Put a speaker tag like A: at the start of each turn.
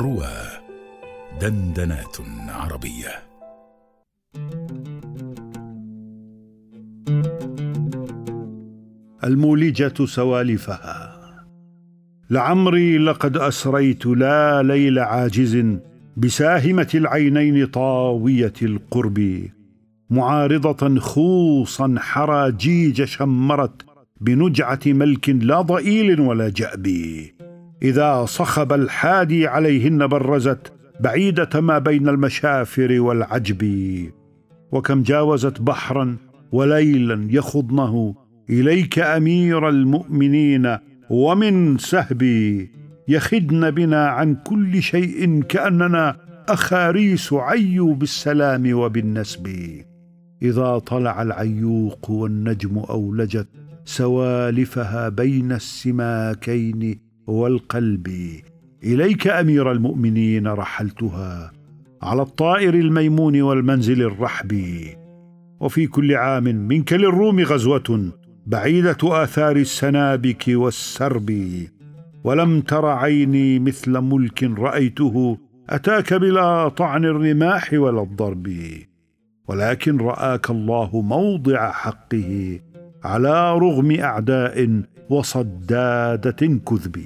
A: روى دندنات عربية.
B: المولجة سوالفها. لعمري لقد أسريت لا ليل عاجز بساهمة العينين طاوية القرب معارضة خوصا حراجيج شمرت بنجعة ملك لا ضئيل ولا جأب إذا صخب الحادي عليهن برزت بعيدة ما بين المشافر والعجب. وكم جاوزت بحرا وليلا يخضنه إليك أمير المؤمنين ومن سهبي يخدن بنا عن كل شيء كأننا أخاريس عيوا بالسلام وبالنسب. إذا طلع العيوق والنجم أولجت سوالفها بين السماكين والقلب. إليك أمير المؤمنين رحلتها على الطائر الميمون والمنزل الرحب. وفي كل عام منك للروم غزوة بعيدة آثار السنابك والسرب. ولم تر عيني مثل ملك رأيته أتاك بلا طعن الرماح ولا الضرب. ولكن رآك الله موضع حقه. على رغم أعداء وصدادة كذب